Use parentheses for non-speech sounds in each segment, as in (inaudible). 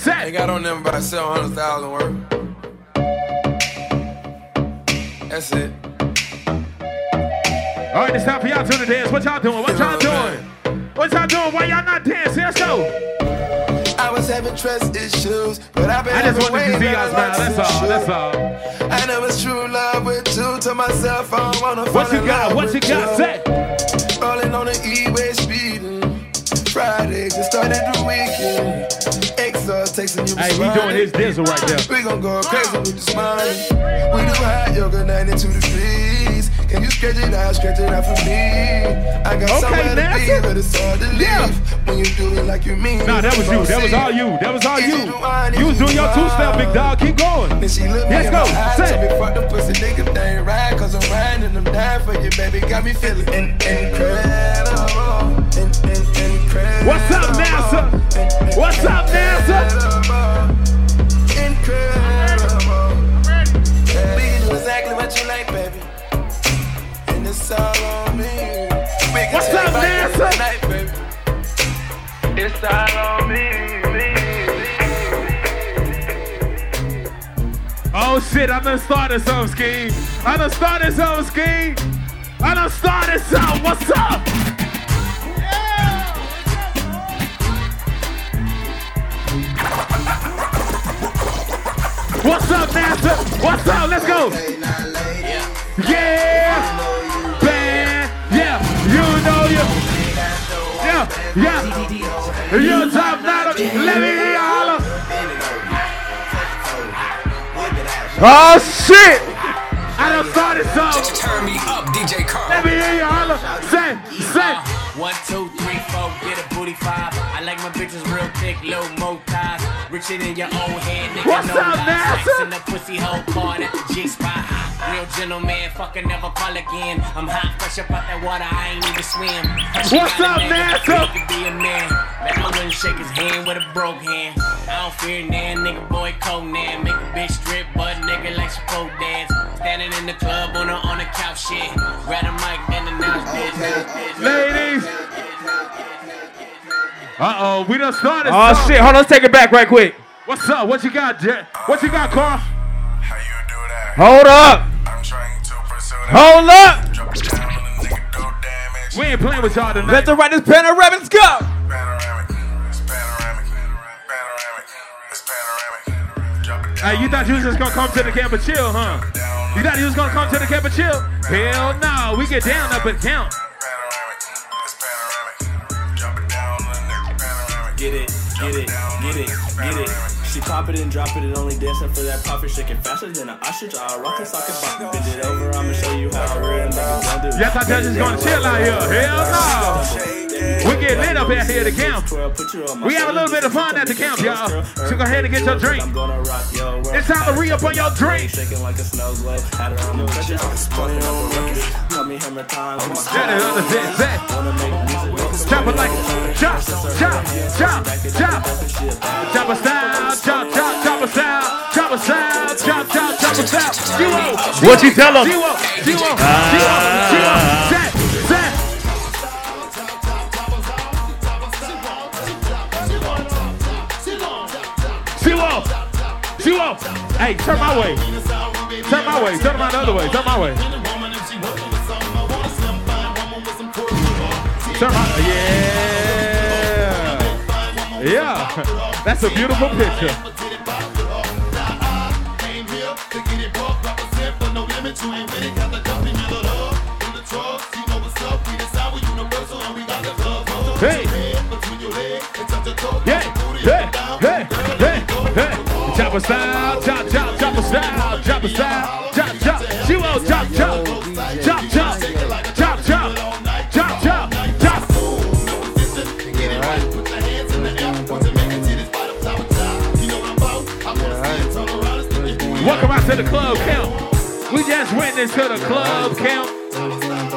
Set. They got on them about 700,000 worth. That's it. All right, it's time for y'all to the dance. What y'all doing? What y'all doing? What y'all doing? Why y'all not dancing? Let's go. I was having trust issues, but I've been I just wanted to see y'all smile. That's all. you. That's all. I know it's true love with you. To myself, I wanna What fall you in got? What you got? Set. Rolling on the speeding. Friday just started the weekend. Exhaust texting you. Hey, he doing his dizzle right there. We gon' go crazy with the smiling. We do hot yoga 92 degrees. Can you stretch it out, stretch it out for me? I got Okay, somewhere to be, but it's hard to leave. Yeah. When you do it like you mean Nah, that was you. That was all you. That was all you. it? You was doing your two step, big dog. Keep going. Then she look me Let's go. eyes, it. me fuck the pussy nigga thing right, cause I'm riding and I'm dying for you, baby. Got me feeling in- incredible. In- in- incredible. What's up, NASA? What's up, NASA? Incredible. We do exactly what you like, baby. And it's all on me. What's up, NASA? night, baby. It's all on me. Oh shit, I done started some scheme. I done started some scheme. I done started some. What's up? What's up, NASA? What's up? Let's go. Yeah. Band. Yeah. You know you. Yeah. Yeah. You top not Let me hear you holler. Oh shit! I done started some. Turn me up, DJ Carl. Let me hear you holler. Say, say. One, two, three, four, get a booty five. I like my bitches real thick, low mo ties. Richer than your own head, nigga. What's no up? Sex in the pussy hole card at the G spot. Real gentleman, fucker never call again. I'm hot, fresh up out that water, I ain't even swim. Fresh What's up, NASA? he could be a man. Let my wouldn't shake his hand with a broke hand. I don't fear nan, nigga boy Conan. Make a bitch strip, butt nigga like she pole dance. Standing in the club on a on the couch shit. Grab a mic, then announce bitch, bitch, bitch. Ladies. Uh oh, we done started. Oh some. shit, hold on, let's take it back right quick. What's up? What you got, Jet? What you got, Carl? How you do that? Hold up. I'm trying to pursue that. Hold up. Drop it down the nigga, do damage. We ain't playing with y'all tonight. Let's write this panoramic. Let's go. Panoramic. It's panoramic. Panoramic. It's panoramic. Drop it down. Hey, you thought you was just gonna come to the camp and chill, huh? You thought you was gonna come to the camp and chill? Hell no, we get down up and count. Get it, get it, get it, get it. She pop it and drop it and only dancing for that profit. Shaking faster than an ostrich. I'll rock it, sock it, bop. Bend it over, I'ma show you how real niggas do. Y'all thought y'all just gonna chill out here? Hell no. We get lit up out here at the camp. We have a little bit of fun at the camp, y'all. So go ahead and get your drink. I'm gonna rock your world. It's time to re up on your drink. Shaking like a snow globe. Had her on the pressure. Pulling up a ruckus. Got me hammer time. That is other thing. Say, Drop it like drop, drop, drop, drop. Drop a sound, drop, drop, drop a sound, drop a sound, drop, drop, drop a sound. Zero. What you tell them? Zero, zero, zero, zero. Set, set. Zero, zero. Hey, turn my way. Turn my way. Turn my other way. Turn my way. Turn uh, my. Yeah. Yeah. That's a beautiful picture. Hey. Hey, hey, hey, hey. Chop a style, chop, chop, chop a style, chop a style, to the club camp. We just went into the club camp.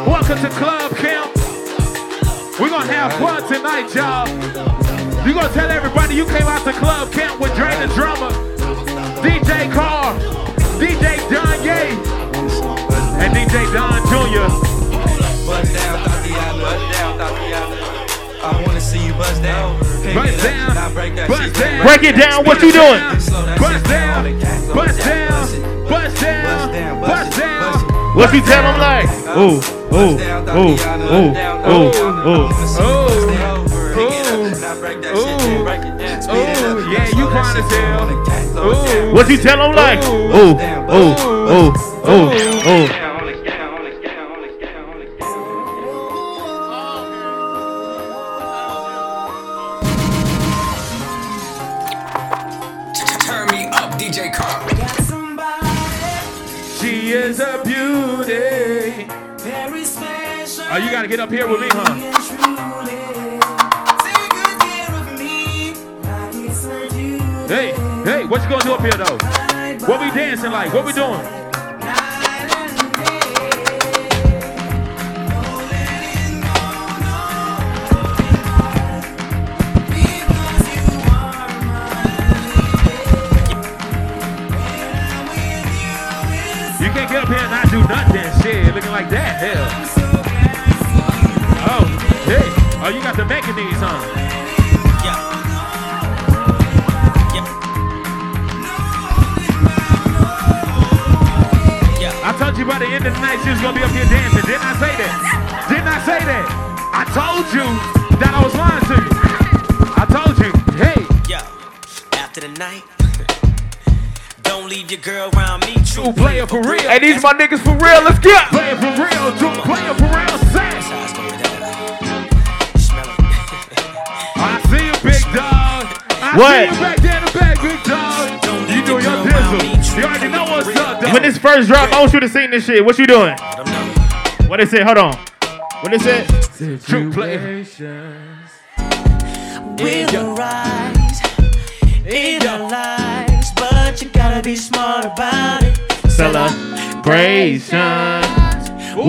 Welcome to club camp. We're gonna have fun tonight, y'all. You gonna tell everybody you came out to club camp with Dre the drummer, DJ Carr, DJ Don Ye, and DJ Don Jr. Bust down, Bust down, Tatiana. I wanna see you bust down. Pay bust down, bust down. Break it down. What you doing? Bust down, bust down, bust down, bust down. What you tell them like? Ooh, ooh, ooh, ooh, ooh, ooh. Oh, oh, yeah, you fine as hell. Ooh. What you tell them like? Ooh, ooh, ooh, ooh, ooh. Here with me, huh? Hey, hey, what you gonna do up here though? What we dancing like? What we doing? You can't get up here and not do nothing. Shit, looking like that. Hell. You got the mechanisms, huh? I told you by the end of the night she was gonna be up here dancing. Didn't I say that? Didn't I say that? I told you that I was lying to you. I told you. Hey, Yo, after the night, don't leave your girl around me. True true player for real. Hey, these my niggas for real. Let's get. Player for real. True player for real. Say. Dog. You doing your dizzle. You already know what's up. When this first drop, I want you to sing this shit. What you doing? What they say? Hold on. What they say? True player. We'll arise in our lives, but you gotta be smart about it. Celebration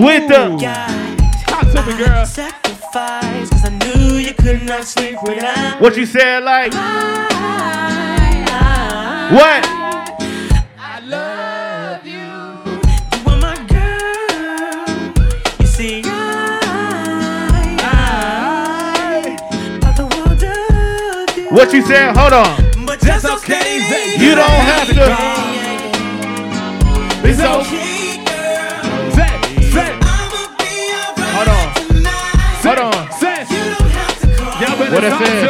with the. Guys, Talk to me, girl. Sacrifice, cause I knew you could not sleep without What you said like? I, What? I love you. You are my girl. You see, I, I, thought the world of you. What you said? Hold on. But That's okay, You don't have to. It's Okay, What I talk said?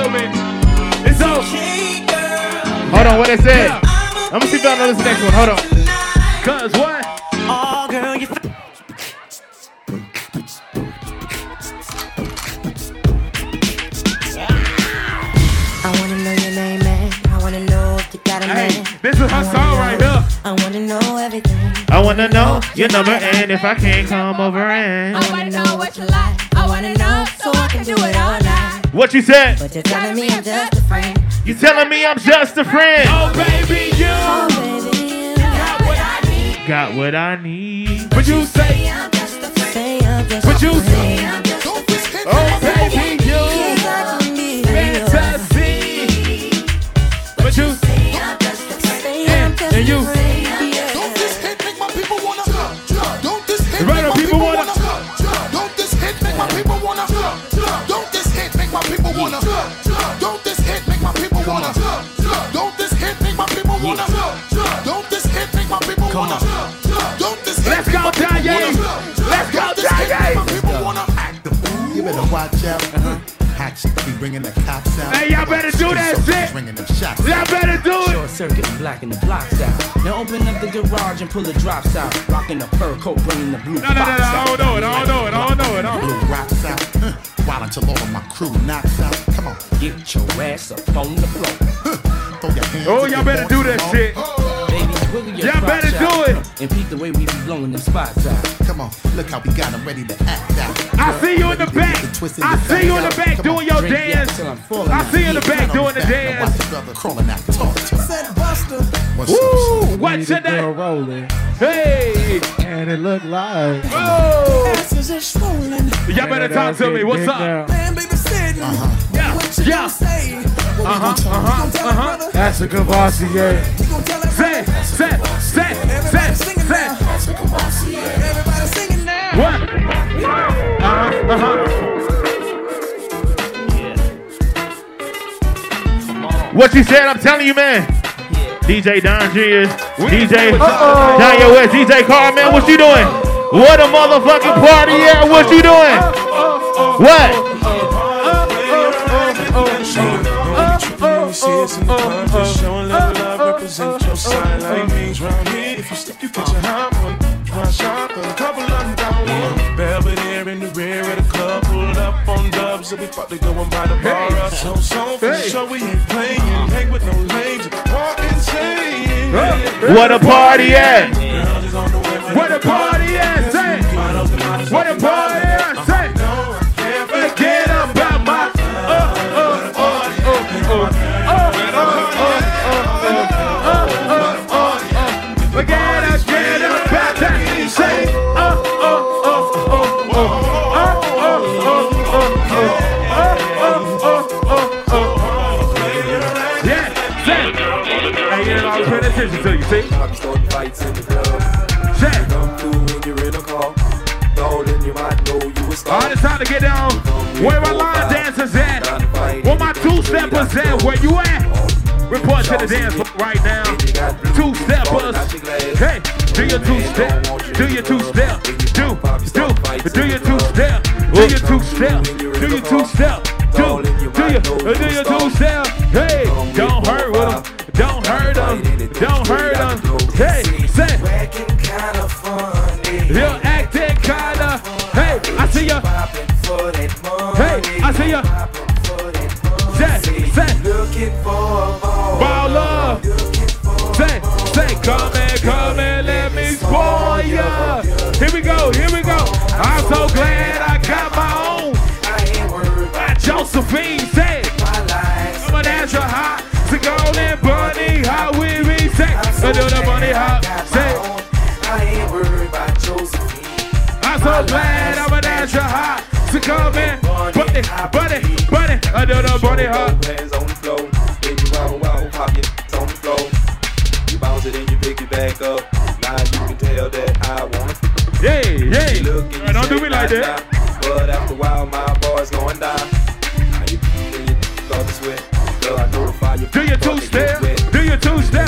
It's so Okay. Hold on. What they said? Yeah. I'm gonna see if y'all know this next one. Hold on. Cause what? Oh, girl, you. I wanna know your name, man. I wanna know if you got a Hey, this is her song right here. I wanna know everything. I wanna know your number and if I can't come over and. I wanna know what you like. I wanna know so I can do it all night. What you said? But you're telling me I'm just a friend. You telling me I'm just a friend? Oh, baby, you Oh, baby, you got what I need. Got what I need. But you say, I'm just a friend. Say I'm just But you say- I'm just a friend. oh, baby, bringing the cops out. Hey, y'all better do that shit. Ringing them shots. Y'all better do it. Short circuit and blacking the blocks out. Now open up the garage and pull the drops out. Rocking the fur coat, bringing the blue No, no, no, no, box I don't know it, I don't know it, I don't know it. I don't Blue rocks out. Huh. While until all of my crew knocks out. Come on. Get your ass up on the floor. Throw your hands Oh, y'all better do that shit. Baby, Y'all better do it. And peep the way we be blowing them spots out. Come on. Look how we got them ready to act out. I see you in the back. I see you in the back doing your dance. I'm falling I out. see you in the back doing the back, now Watch dance. the brother crawling out. Talk to. Said Buster. What's up? Woo! What's your name? rolling, Hey! and it look like. Oh! Asses is swollen. Y'all better talk to me. What's up? Uh-huh. Yeah. What you yeah. uh-huh. Uh-huh. Uh-huh. That's a Courvoisier. Set, set, set, set, set. That's a Everybody singing now. What? Uh-huh. Uh-huh. What you said, I'm telling you, man. DJ Don G DJ Daniel West, DJ Carmen. what you doing? What a motherfucking party at? What you doing? What? Showing love, love, represent your side like me. Round here, if you stick, you get your hot one. One shot, put a couple of them down one. Belvedere in the rear of the club, pulled up on dubs, and we about to go and buy the bar up. So, so, for Hey. sure, we ain't playing. Hang with no lames, walk insane. What a party at? Where the party at? Say. Where the party steppers at? Where you at? Report to the dance right now. Two steppers. Hey, do your two step. Do your two step. Do, do, do your two step. Do your two step. Do your two step. Do, do your, do your two step. Hey, don't hurt with them. Don't hurt them. Don't hurt them. Come and come and let me spoil ya. Here we go, here we go. I'm so glad I got my own. I Uh, Josephine said, I'm an answer hot. To go and bunny hot with me. Say, I do the bunny hot. Say, I'm so glad I'm an answer hot. To come in, bunny, bunny, bunny. I do the bunny hot. Don't do me like that. But after a while, my boy's going down. Now you when you to sweat. Girl, I notify you. Do your two step, do your two step.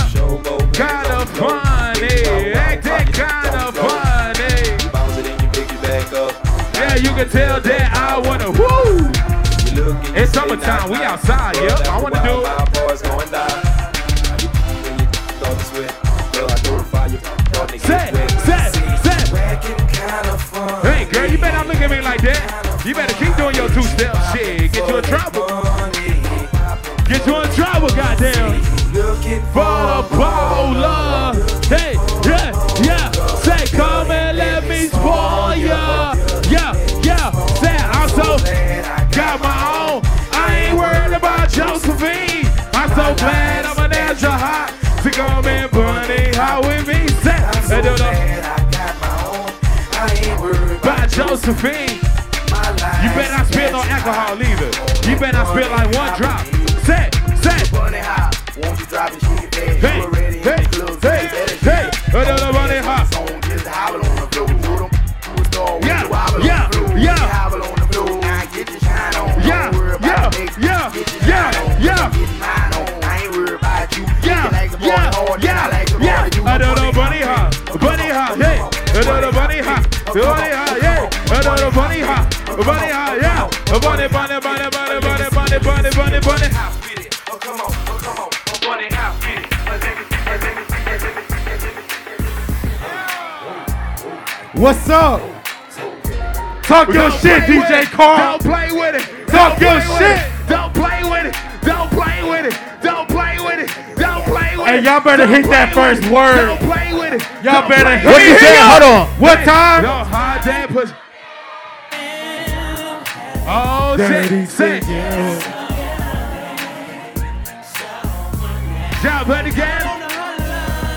Kinda funny, acting kinda funny. Bounce it and you pick it back up. Yeah, you can tell that I wanna woo. It's summertime, we outside, yeah. I wanna do it. so bad, I'm an extra hot. She call me Bunny, how it means set? I'm so bad, I got my own. I ain't worried about Josephine. You bet I spill no alcohol either. You bet I spill like one drop. Set. Hop, yeah. I bunny hop, bunny hop, yeah. Bunny, bunny, bunny, bunny, bunny, bunny, bunny, bunny, bunny. What's up? Talk your shit, DJ Carl. Don't play with it. Talk Don't your shit. Don't play with it. Don't play with it. Don't play with it. Don't play with Hey, it. y'all better hit that first word. Don't play with it. Y'all better hit with What you it. said? Hold on. What time? No, hard damn push. Oh shit. Say. Job buddy again.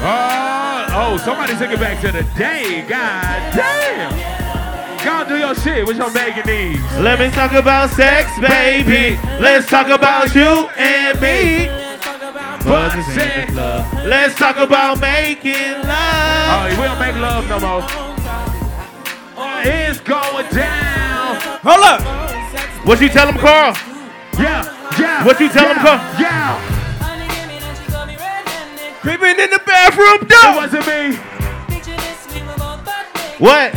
Oh, oh, somebody took it back to the day. God damn. Go do your shit. What's your begging needs? Let me talk about sex, baby. Let's talk about you and me. Buzzes in the club. Let's talk about making love. Oh, we don't make love no more. It's going down. Hold up. What you tell him, Carl? Yeah, yeah. What you tell yeah, him, Carl? Yeah. Creeping in the bathroom It wasn't me. What?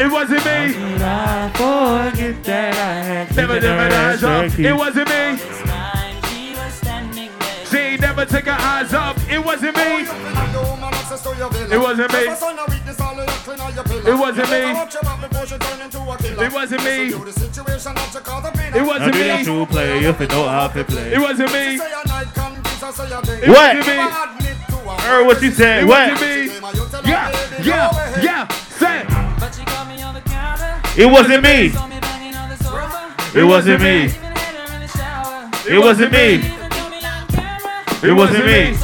It wasn't me. Did I forget that I had Never, never, eyes up. It wasn't me. She never took her eyes up. It wasn't me. It wasn't me. It wasn't me. It wasn't me. It wasn't do that me. true play if it no outfit play. It wasn't me. It What? wasn't me. Heard what you said. What? wasn't. Yeah, yeah, yeah. Say it. It wasn't me. It wasn't me. It wasn't me. It wasn't me.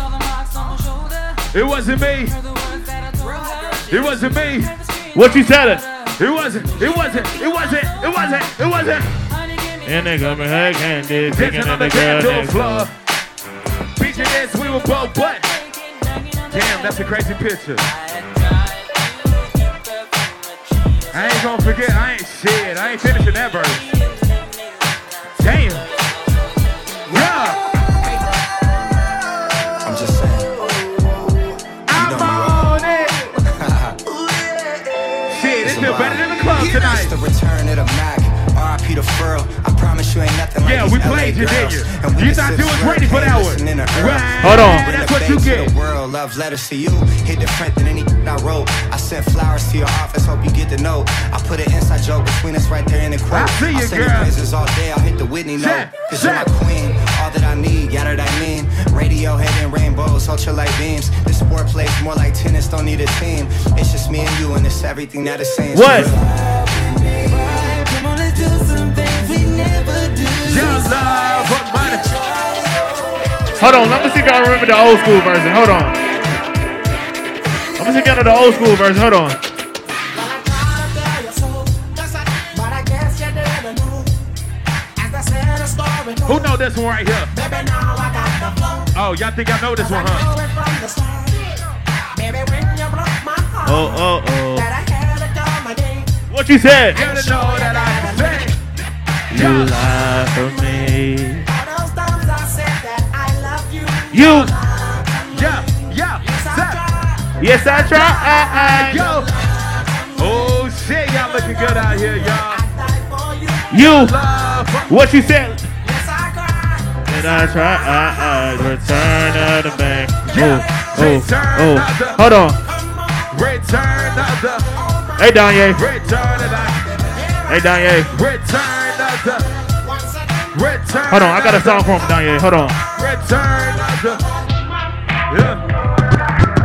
It wasn't me. It wasn't me. What you said it? It wasn't. It wasn't. It wasn't. It wasn't. It wasn't. And they hug and they Dancing picking on the dance floor. Picture this, we were both butt. Damn, that's a crazy picture. I ain't gonna forget. I ain't shit. I ain't finishing that verse. Better than the club It's tonight. the return of the Mac. RIP the furl. I promise you ain't nothing like Yeah, we LA played you, didn't you? You thought you was ready for that one. to. Right. Hold on. That's what you to get. The world, love letters to you. Hit different than any I wrote. I sent flowers to your office, hope you get the note. I put an inside joke between us right there in the quote. I see you, I'll sing girl. praises all day, I'll hit the Whitney note. Cause you're my queen, all that I need, got it I mean. Radiohead and rainbows, ultralight beams. This sport plays more like tennis, don't need a team. It's just me and you, and it's everything that it seems. What? Hold on, let me see if y'all remember the old school version. Hold on. Let me see if y'all know the old school version. Hold on. Who know this one right here? Oh, y'all think I know this one, huh? Oh, oh, oh. What you said? Gotta know that I say. You lie for me. You. Yeah, yeah, say. Yes, I try. Yo. Oh shit, y'all looking good out here, y'all. You. What you said? And I try. I, I, return of the bank. Oh, oh, oh. Hold on. return of the Hey, Danye. return of the Hey, Danye. return of the return. Hold on. I got a song from Danye. Hold on. Return of the yeah.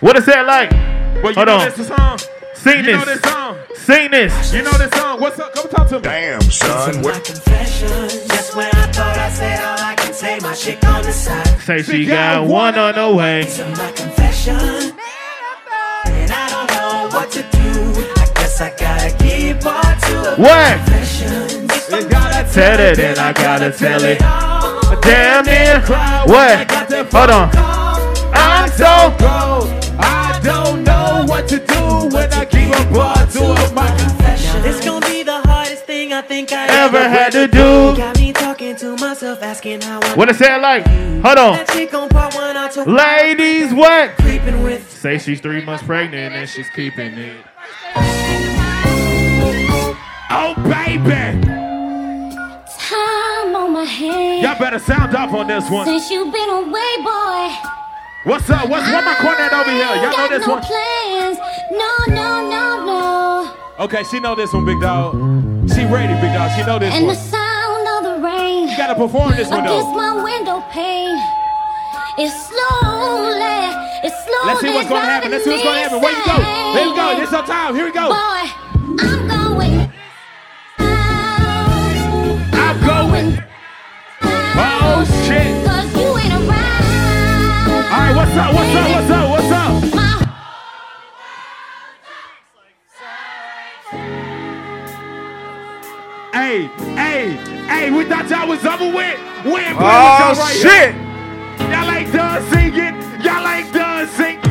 What is that like? Well, you Hold know on. this song. Sing You know this. this song. Sing this. You know this song. What's up? Come talk to me. Damn, son. What? Just when I thought I said all I can say, my chick on the side. Say she got one on the way. To my confession, and I don't know what to do. I guess I gotta keep on to a What? confession. Gotta Tell it and I gotta tell it. Damn near. What? Hold on. I'm so go. I don't know what to do when I keep a of my Now this gonna be thing I think I ever had to do. Got me talking to myself, asking how I. What is that like? Hold on. That chick on part one, I took Ladies, what? creeping with. Say she's three months pregnant and she's keeping it. Oh baby, Time on my hand. y'all better sound off on this one. Since you been away, boy. What's up? What's what my cornet over here? Y'all know Got this no one? plans. No, no, no, no. Okay, she know this one, big dog. She ready, big dog. She know this And the one. sound of the rain You gotta perform this one against though. my window pane. It's slowly, it's slowly. Let's see what's gonna happen. Let's see what's gonna happen. Where you go? Here we go. This our time. Here we go. Boy, I'm going. I'm going. Oh shit. Cause you ain't around. All right. What's up? What's up? What's up? Hey, hey, hey, we thought y'all was over with. We ain't playing oh, with y'all right shit. Here. Y'all like done singing. Y'all like done singing.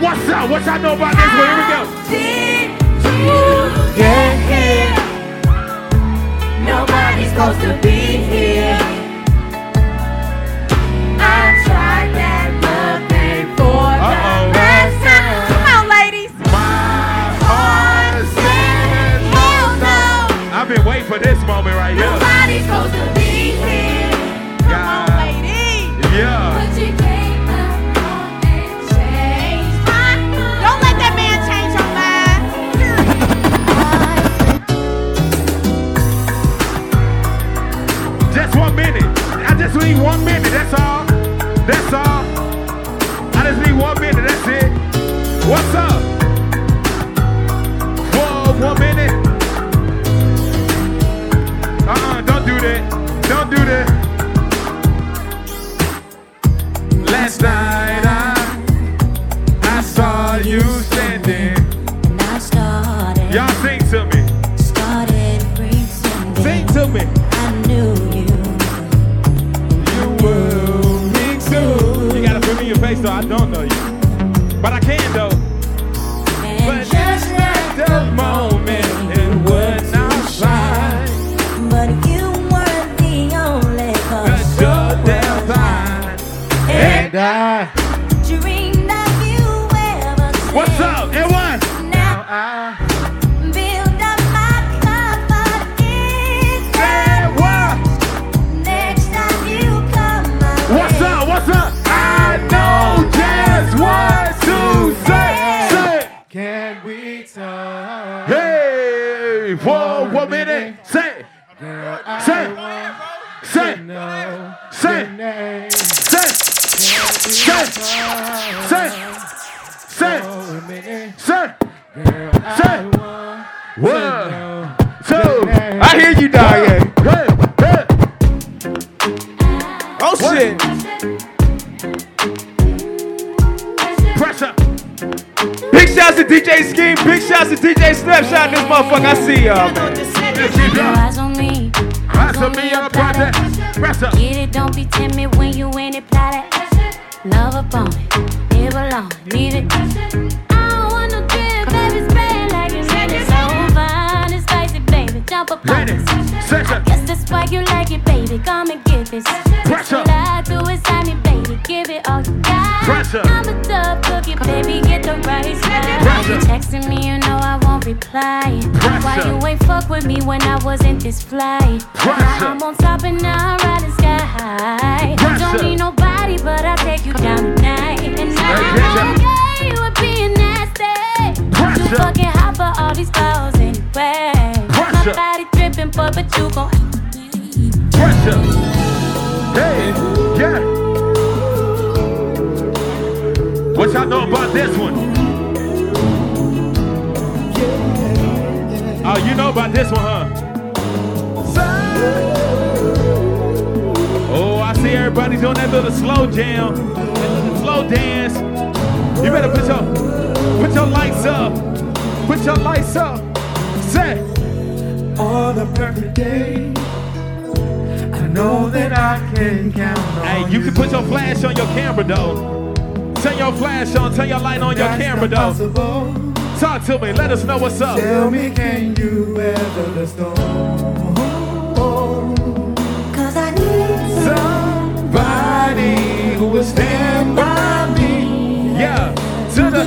What's up? What y'all know about this one? Here we go. Did you get here? Nobody's supposed to be here. That's all. I just need one minute. That's it. What's up? Whoa, one minute. Uh-uh, don't do that. Don't do that. Last night so I don't know you. But I can though. I say, say, say, say, say, say, say, say, say, say, one. I hear you, Diane. Oh shit. Pressure. Big shouts to DJ Scheme. Big shouts to DJ Snapshot. This motherfucker, I see y'all. Man. Keep Your going. eyes on me. Eyes on me on the project. Pressure. Get it, don't be timid when you in it, plot it. Love upon it, it belong, leave it. I don't want no drip, baby, spray it like it's ready. So fine and spicy, baby, jump up on Ready. this. Second. Guess that's why you like it, baby, come and get this. Pressure. I do inside me, baby, give it all you got. Pressure. The right. Pressure. You texting me, you know I won't reply. Why Pressure. you ain't fuck with me when I wasn't this fly? Pressure. Now I'm on top and now I'm riding sky high. Pressure. Don't need nobody, but I'll take you down tonight. And I'm okay with being nasty. Pressure. You fucking hot for all these calls anyway. Pressure. My body dripping, boy, but you gon' Pressure. Hey, yeah. What y'all know about this one? Oh, you know about this one, huh? Oh, I see everybody doing that little slow jam, that little slow dance. You better put your put your lights up. Put your lights up. Say. On the perfect day, I know that I can count on Hey, you can put your flash on your camera though. Turn your flash on, turn your light on your That's camera though. possible. Talk to me, let us know what's up. Tell me, can you weather the storm? Cause I need Somebody who will stand by me. Yeah, to the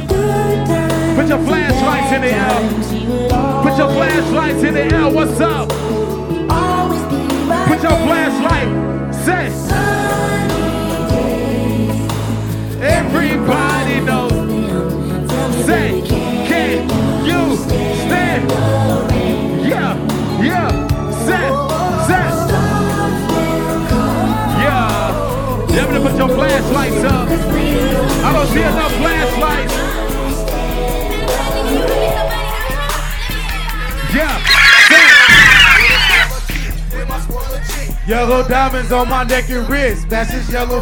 put your flashlights in the air. Put your flashlights in the air. What's up? Put your flashlight. Say. Say, can you stand? Yeah, yeah. Say, say. Yeah. Ever put your flashlights up? I don't see enough flashlights. Yeah. Yellow diamonds on my neck and wrist. That's his yellow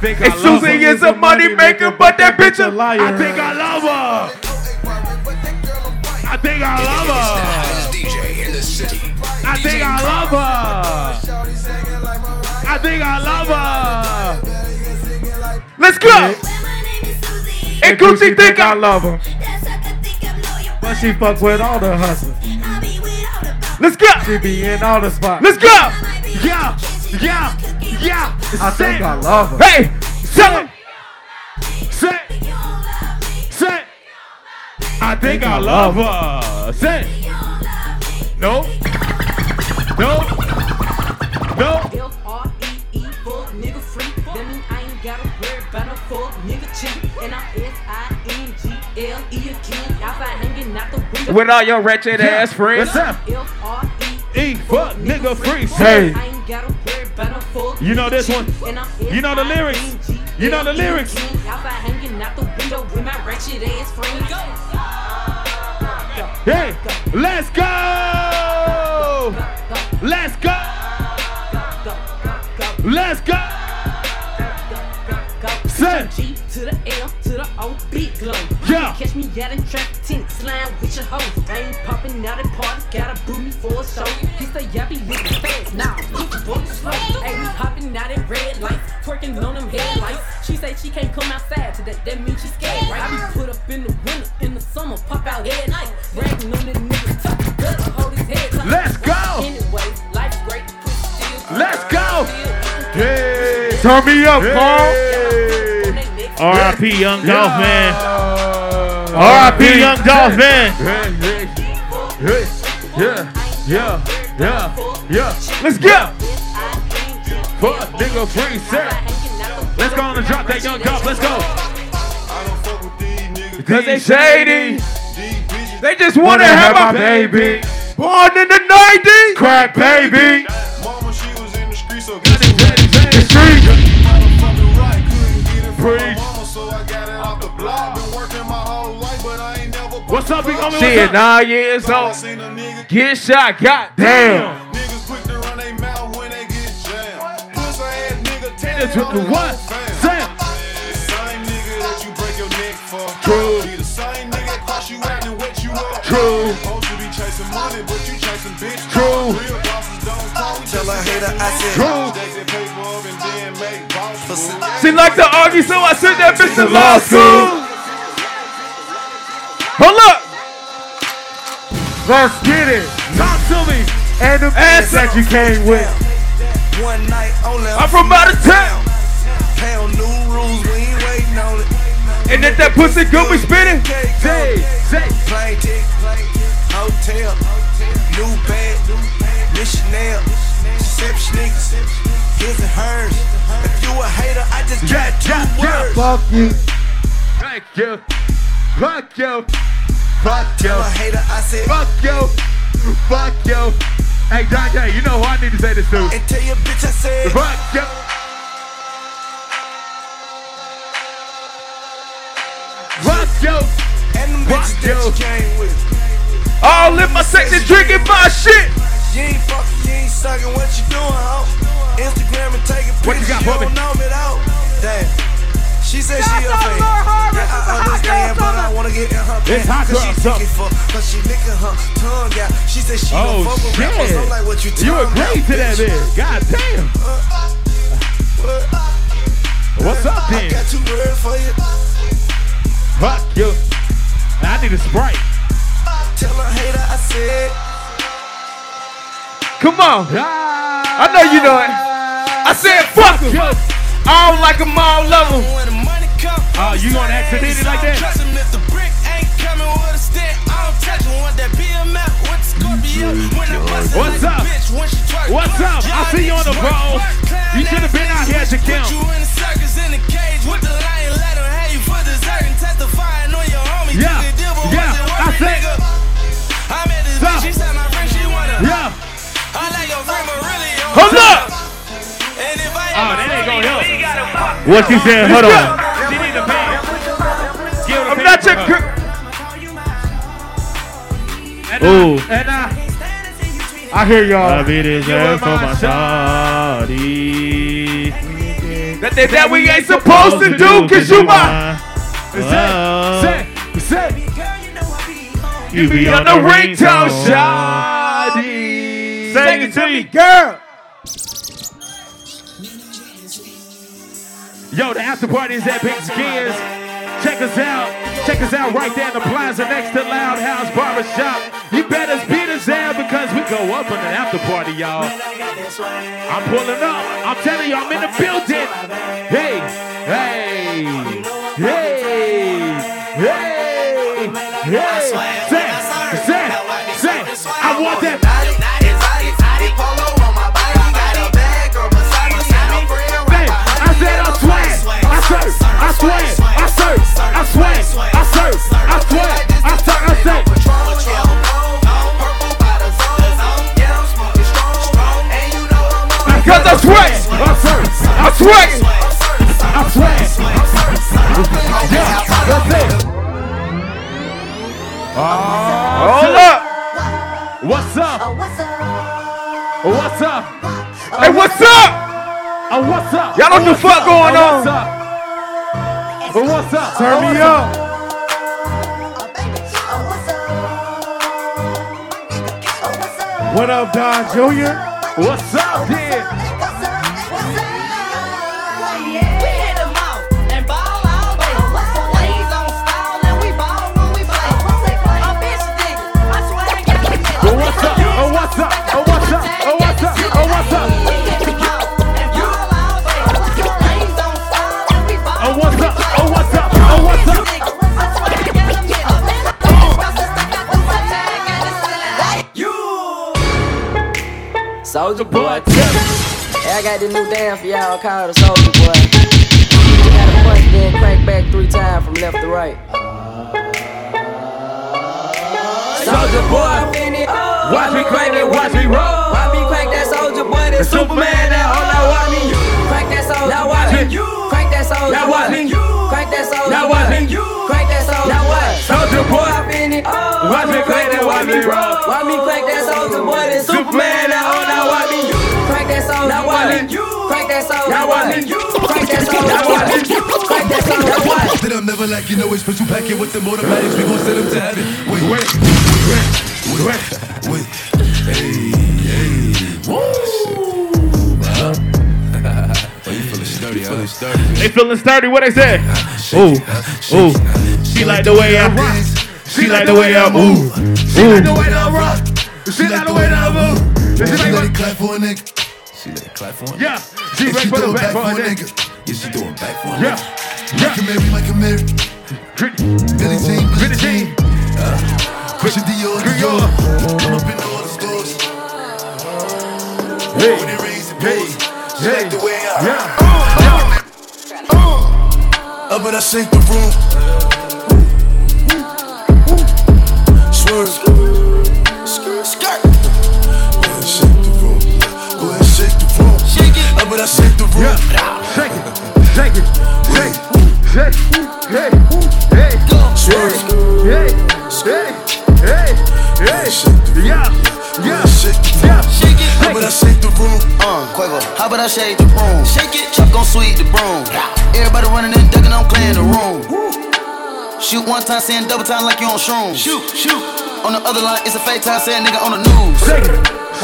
think I And love Susie her. is a money maker, but that bitch a liar. I think I love her. I think I love her. DJ in the city. I think I love her. I think I love her. Let's go. And Gucci think I love her. But she fuck with all the hustlers. Let's go. She be in all the spots. Let's go. Yeah, yeah, yeah. I Say think it. I love her. Hey, say it. Say it. Say it. I think I love her. Say it. No. No. No. F-R-E-E, fuck nigga free. That mean I ain't gotta worry about no fuck nigga cheat. And I'm S-I-N-G-L-E again. Outside hanging out the window. With all your wretched ass friends. What's up? F-R-E-E, E fuck nigga free. Hey. You know this one? You know the lyrics? You know the lyrics? Outside hanging out the window with my wretched ass friends. Go. Hey, let's go. Let's go. Let's go. Say. G to the L to the O, big glow. Yeah. Catch me out in traffic, tent, slime with your hoes. I ain't popping out at parties, gotta boot me for a show. He say, yeah, be living fast, nah, he's book slow. Hey, we hopping out at red lights, twerking on them headlights. She say she can't come outside today, that means she scared, right? I be put up in the winter, in the summer, pop out at night. Bragging on that nigga tough, better hold his head tight. Let's go. Anyway, life's great, pussy still. Let's go. Hey. Turn me up, Carl. R.I.P. Young Dolph, man. R.I.P. Young Dolph, man. Yeah, yeah, yeah, yeah. Let's go. Fuck nigga free set. Let's go on and drop that young Dolph. Let's go. Cause they shady. They just wanna Wanna have have my my baby. Born in the 90s. Crack baby. Mama, she was in the street, so The street. Preach. What's up, big homie? She What's is up? nine years old. seen a nigga Get shot. God damn. Niggas quick to run their mouth when they get jammed. Pussy ass nigga, tell with the the what? fam. Sam. Same nigga that you break your neck for. True. Be the same nigga that cross you out and wet you up. True. Supposed to be chasing money, but you chasing bitch. True. Real bosses don't talk. Tell a hater I said, True. Chasing paper up and then make bosses. She like to argue, so I sent that bitch to law school. Hold up. Let's get it. Talk to me. And the ass that you came with. one night only. I'm from out of town. Pound new rules, we ain't waiting on it. And if that pussy good, we spinning. Say, say. Plane ticket, hotel, new bag, missionary, sip sneakers, his and hers. If you a hater, I just got two yeah, yeah. words. Fuck you. Thank you. Fuck you. Fuck you. Tell a hater, I said, Fuck yo. Fuck yo. Hey, Dante, you know who I need to say this to. and tell your bitch I said, Fuck yo. Fuck you. and them Fuck bitches that you. you came with. All in my section drinking my shit. You ain't fucking, you ain't sucking, what you doing, ho? Instagram and taking What you got me? don't know me though. Damn. She said she a fan. Yeah, I understand, but I wanna get in her pants. hot Cause girl she summer. thinking for, cause she licking her tongue out. She said she Oh, gon' fuck with rappers. I'm like, what you You talking agreed to that bitch? bitch. God damn. What's up I got two words for you. Fuck you. I need a Sprite. Tell a hater I said, Come on. I know you know it. I said fuck you. I don't like them, I don't love them. Oh, you gonna accident it like that? Trust him if the brick ain't coming with a stick. I don't touch him. Want that BMF with the Scorpio. When I bust it What's up? a bitch, when she twerk. What's up? I see you on the niggas pole. work, work, clown You should have been out here to count. you in the circus in the cage with the lion. Let him have you for dessert and testifying on your homie. Yeah, Took a deal, but yeah, I worth it, said- nigga. I met this Stop. bitch. She said my friend she wanna. Yeah. I like your friend, but really you Hold up. And if Oh, that ain't gonna help. What you saying? Hold on. And Ooh. I, and I, I hear y'all. I beat his ass for my shawty. That, that, that we ain't supposed to do, cause you my. Say, say, say. You be on the ringtone, shawty. Sing it to me, girl. Yo, the after party is at Big Skins. Check us out. Check us out right there in the plaza next to Loud House Barbershop. You better beat us down because we go up on the after party, y'all. I'm pulling up. I'm telling you, I'm in the building. Hey, hey, hey, hey, hey. Say, say, say. I want that. I said I swear, I swear, serve, I swear, I serve, I swear, I serve, I say. Because I swear, I serve, I swear, I swear. Yeah, that's it. Hold up. What's up? What's up? Hey, what's up? Oh, what's up? Y'all know what the fuck going oh, on. What's up? Oh, what's up? Turn me what's up. What up, Don Jr.? What's up, kid? Soldier boy. Hey, I got this new dance for y'all called the Soldier Boy. You gotta punch, then crank back three times from left to right. Soldier boy, Watch me crank it, watch me roll. Why me crank that soldier boy? That Superman, that all now oh, watch me. Crank that soldier. Now watch me. Crank that soldier. Now watch me. Crank that soldier. Oh, now watch me. Crank that soldier. Now what? Soldier boy. Up in it. Oh. Watch me crank it, watch me roll. Why me crank that soldier boy? That Superman, that all now watch me. Crank that soldier. Now watch me. Crank that soldier. Now watch me. Crank that soldier. Now watch me. Crank that soldier. Now watch. That I'm never like you know it's special packet with the automatics. We gon' send them to heaven. Wait, wait, wait, wait, wait. Sturdy. They feeling sturdy. What they say? Ooh, ooh. She like the way I rock. She like the way I move. She like the way I rock. She like the way I move. She She like clap for a nigga. She let it clap for a nigga. Yeah, she Yeah, ready for the back for a nigga. Yeah, she doing back for a Yeah, nigga. Michael Mary, Michael Mary. Billie Jean, Billie Jean. Uh, Christian Dior, Dior. I'm up in all the stores. Hey, When it rains, it hey. She hey, like the way I yeah. Up and I shake the room. Swerve. Skirt. Skirt. Go ahead, shake the room. Go ahead, shake the room. Shake it. Up and I shake the room. Shake it, shake it, shake, shake, hey, hey, Swerve. hey, hey, hey, hey, yeah, yeah, yeah. Quavo, how about I shake the room? Shake it. Chuck gon' sweep the broom. Everybody running and ducking, I'm clearing the room. Shoot one time, saying double time like you on shrooms. Shoot, shoot. On the other line, it's a fake time, saying nigga on the news.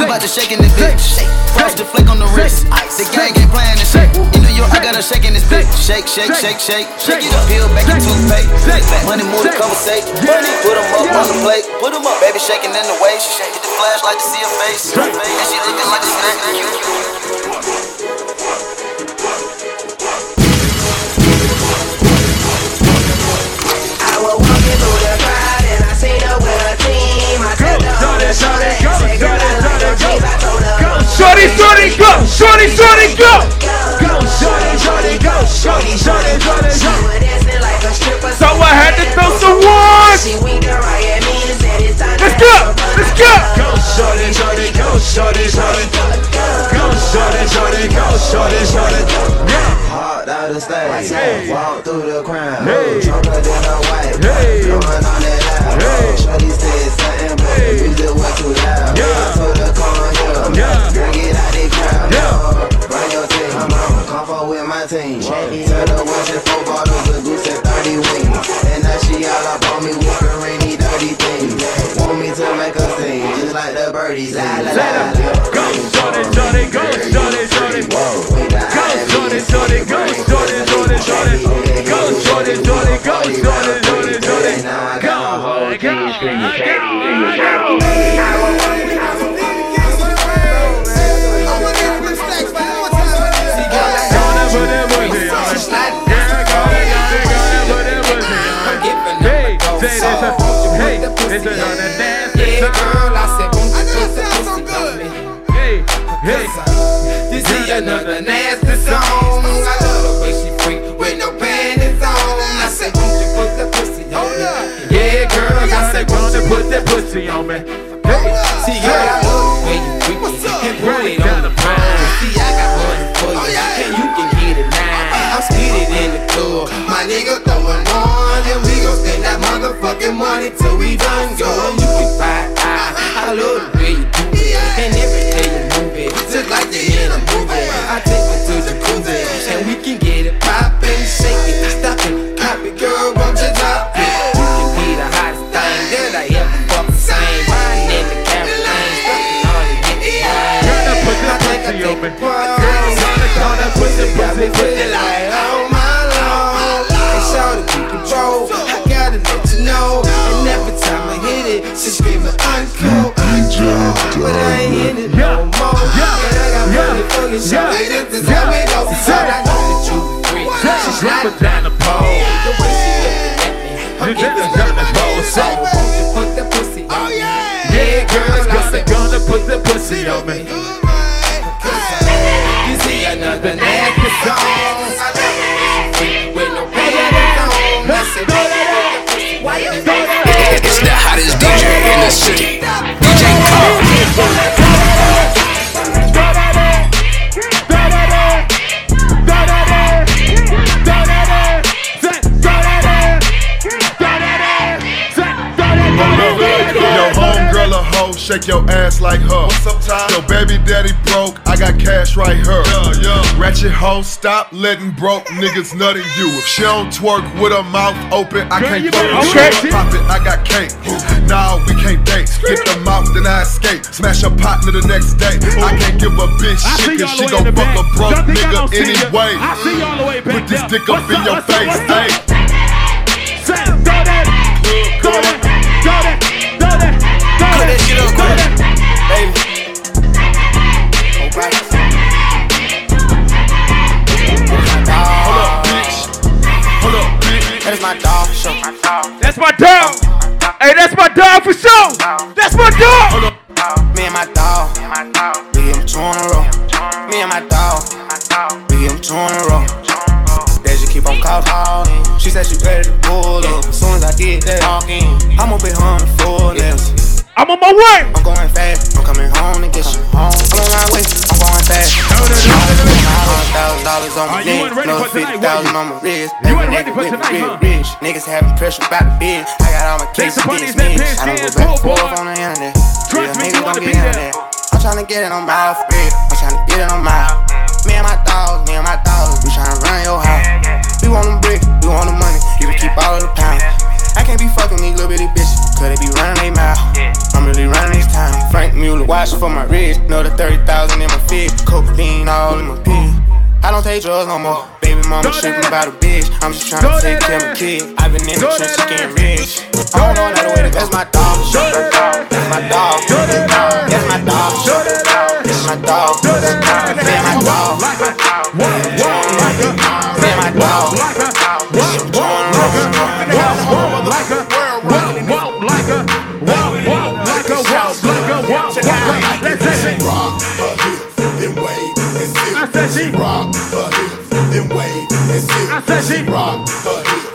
We about to shake in this bitch. Frost the flick on the wrist. The gang ain't playing this shit. In New York, I got her shaking this bitch. Shake, shake, shake, shake. Shake it up. Peel back your toothpaste. Money move the conversate. Money, put 'em up on the plate. Put 'em up. Baby shaking in the way. She shake it the flashlight to see her face. And she looking like a snack. Was walking through the crowd and I seen her with a team. I her, I like your jeans. I told her, go, Shorty, shorty, go, shorty, shorty, go. go, shorty, shorty, go, shorty, shorty, shorty, stripper. So I had to throw some ones. Her Let's go, let's go. Go, shorty, shorty, go, shorty, shorty, go, go, shorty, shorty, go, shorty, shorty, go. Hard out of stage, walk through the crowd, drunker than a don't run on that loud. Hey. Shawty said something, but hey. the music was too loud. Yeah. I told her, come on, yeah. yeah. Girl, get out the crowd. Yeah. Run your team. Come on, come for with my team. Wow. Tell her watching four bottles of goose and 30 wings. And now she all up on me with her rainy, dirty things. Want me to make a scene, just like the birdies. La, la, la, la. Go, Shawty, Shawty, go, Shawty, Shawty. Go, Shawty, Shawty, go, Shawty. Jordan, Jordan. Go, Jordan, Jordan. Go, Jordan, Jordan, Jordan. Go, go, go, go, go. Say this a, hey, this is on the dance. Yeah, girl, I said, I just sound so good. Hey, hey, this is another nasty. Pussy on me? See, girl, I love the way you freak it and put it on the phone. See, I got money for you, oh, and you can get uh-huh. it now. I'm speeding in the club, my nigga throwing on, and we gon' spend that motherfucking money till we done go. Put the light on The city. DJ Carl. Yo, a hoe, shake your ass like her. What's up, Ty? Yo, baby daddy broke, I got cash right here. Yeah, yeah. Ratchet hoe, stop letting broke niggas nutting you. If she don't twerk with her mouth open, I Girl, can't you fuck with you. Pop it, I got cake. Nah, we can't date. Hit the mouth, then I escape. Smash her partner the next day. I can't give a bitch I shit, cause she the way in gon' fuck back. a broke Don't I nigga don't see ya. anyway. I see y'all the way back Put this dick up What's in your what's up, face, what's up? hey. Say, throw that, throw that, throw that, throw that, throw Put that shit up, throw girl. that. Bitch. That is my dog, show. That's my dog. Hey, that's my dog for sure. That's my dog. Me and my dog, we him two in a row. Me and my dog, we him two in a row. They just keep on calling. She said she ready to pull up. As soon as I get that walk in, I'ma be home in fullness. I'm on my way. I'm going fast. I'm coming home to get you home. I'm on my way. I'm going fast. Thousand dollars on Are my you neck, ain't ready another for fifty thousand on my wrist. You Every ain't ready nigga for tonight, huh? rich. Niggas having pressure about the biz. I got all my Thanks cases upon get these that snitched. pin I don't go back and pull, forth on the internet. Trust me, you niggas wanna gon' be be on there. I'm tryna get it on my feet. I'm tryna get it on my. Me and my dogs, me and my dogs, we tryna run your house. We want them brick, we want the money, you can keep all of the pounds. I can't be fucking these little bitty bitches, cause they be running they mouth. I'm really running this time. Franck Muller, watch for my wrist, know the 30,000 in my fit, cocaine all in my pee. I don't take drugs no more. Baby mama tripping about a bitch. I'm just trying to take care of my kid. I've been in the trenches getting rich. I don't know another way to That's my dog. That's my dog. That's my dog. That's my dog. Man, my dog. Man, my dog. Let's take it. Rock her hips and wave and sit. I said she rock her hips and wave and sit. I said she rock her hips.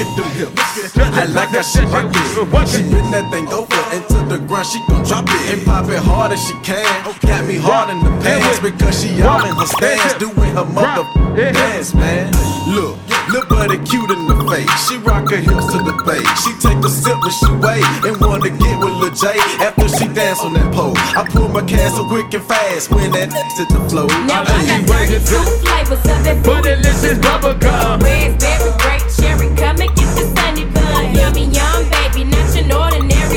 At them hips. I like how she rock it. She bring that thing over into the ground. She gon' drop it and pop it hard as she can. Got me hard in the pants because she all in her stance, doing her mother dance, man. Look, look buddy cute in the face. She rock her hips to the bass. She take a sip when she wait and want to get with Lil J after she dance on that pole. I pull my can so quick and fast when that to the flow. Now I got 32 flavors of that Bootylicious bubble gum. Raspberry, grape, cherry,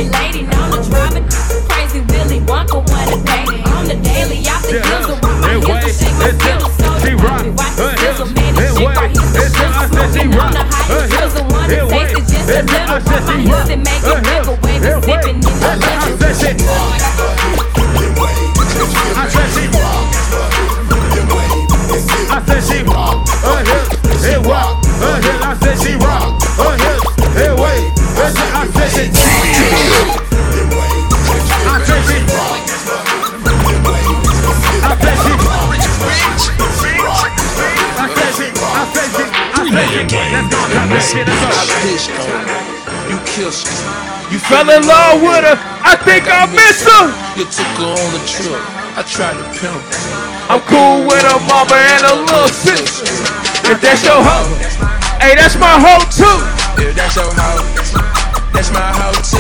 ordinary lady. Known to drive it crazy, Willy Wonka, what a baby. On the daily, out the Yeah, hills, around my it hills, way, I shake my it's up. so She the rock the her hips, the it way, the it's up. I sizzle, said she rock the her hips, one it way, taste it just a it's. I said pop my she hips rock her hips, it way, in the I liquor. said she I You kissed her. You fell in love with her. I think I miss her. You took her on a trip. I tried to pimp her. I'm cool with her mama and her little sister. If that's your hoe, hey, that's my hoe too. If that's your hoe, that's my hoe too.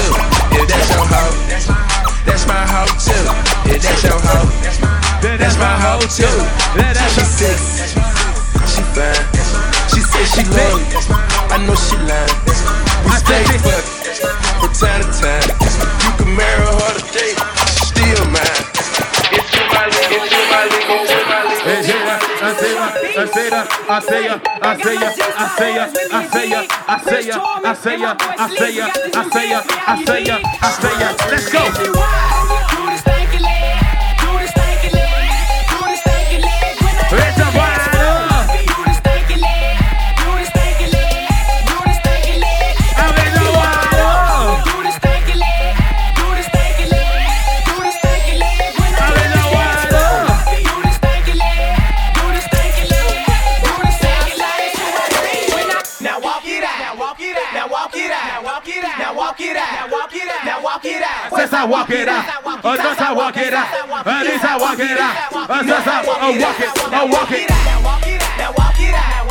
If that's your hoe, that's my hoe too. If that's your hoe, that's my hoe too. That's she sexy, she fine. Say she love me. I know she lying. We stay fucking from time to time. You can marry her today, she still mine. If you my league, if you my league, if you my league. I say ya, I say ya, I say ya, I say ya, I say ya, I say ya, I say ya, I say ya, I say ya, I say ya, I say ya, I say ya. Let's go. Since I walk it out, uh, since I walk it out, uh, since I walk it out, uh, since I uh, walk it, uh, walk it. Now walk it out. Now walk it out.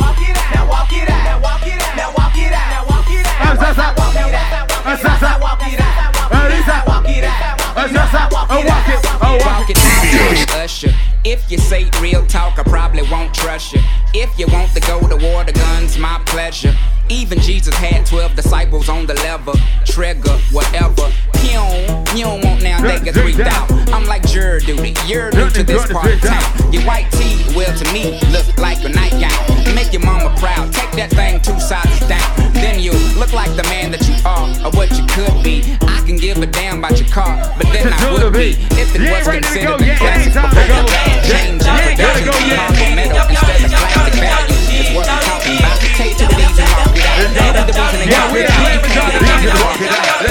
Now walk it out. Now walk it out. Now walk it out. Now walk it out. Now walk it out. Uh, I walk it out, uh, I walk it out, uh, I walk it out, since I walk it, walk it. Usher. If you say real talk, I probably won't trust you. If you want to go to war, the gun's my pleasure. Even Jesus had 12 disciples on the lever, trigger, whatever. You don't, you don't want now niggas freaked out. I'm like jury duty, you're new to this part of town. Your white tee, well to me, look like a nightgown. Make your mama proud, take that thing two sizes down. Then you look like the man that you are, or what you could be. I can give a damn about your car, but then I would be if it was considered a classic. Because the band change up, the doesn't be marble metal instead of plastic value. Is what I'm talking about. Take to the knees and walk it out. Love the division and walk it out. You can't get it, walk it out.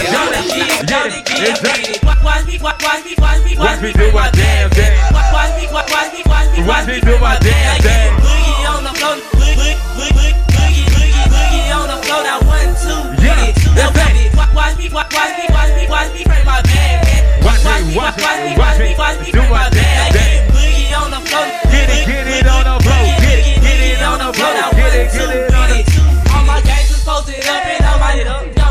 Watch me, watch me, watch me, watch me do my damn thing. Watch me, watch me, watch me, Watch me do my damn thing. Boogie on the floor, boogie, boogie, boogie, boogie, boogie on the floor. Now one, two, Yeah, get it. Now get it. Watch watch me, watch watch me, watch me, watch me, bring my bag. Watch me, watch me, watch me, watch me, do my damn thing. Boogie on the floor, Get it, get it on the floor. Get it, get it on the floor. Get it, get it on the All my gangsters posted up and all my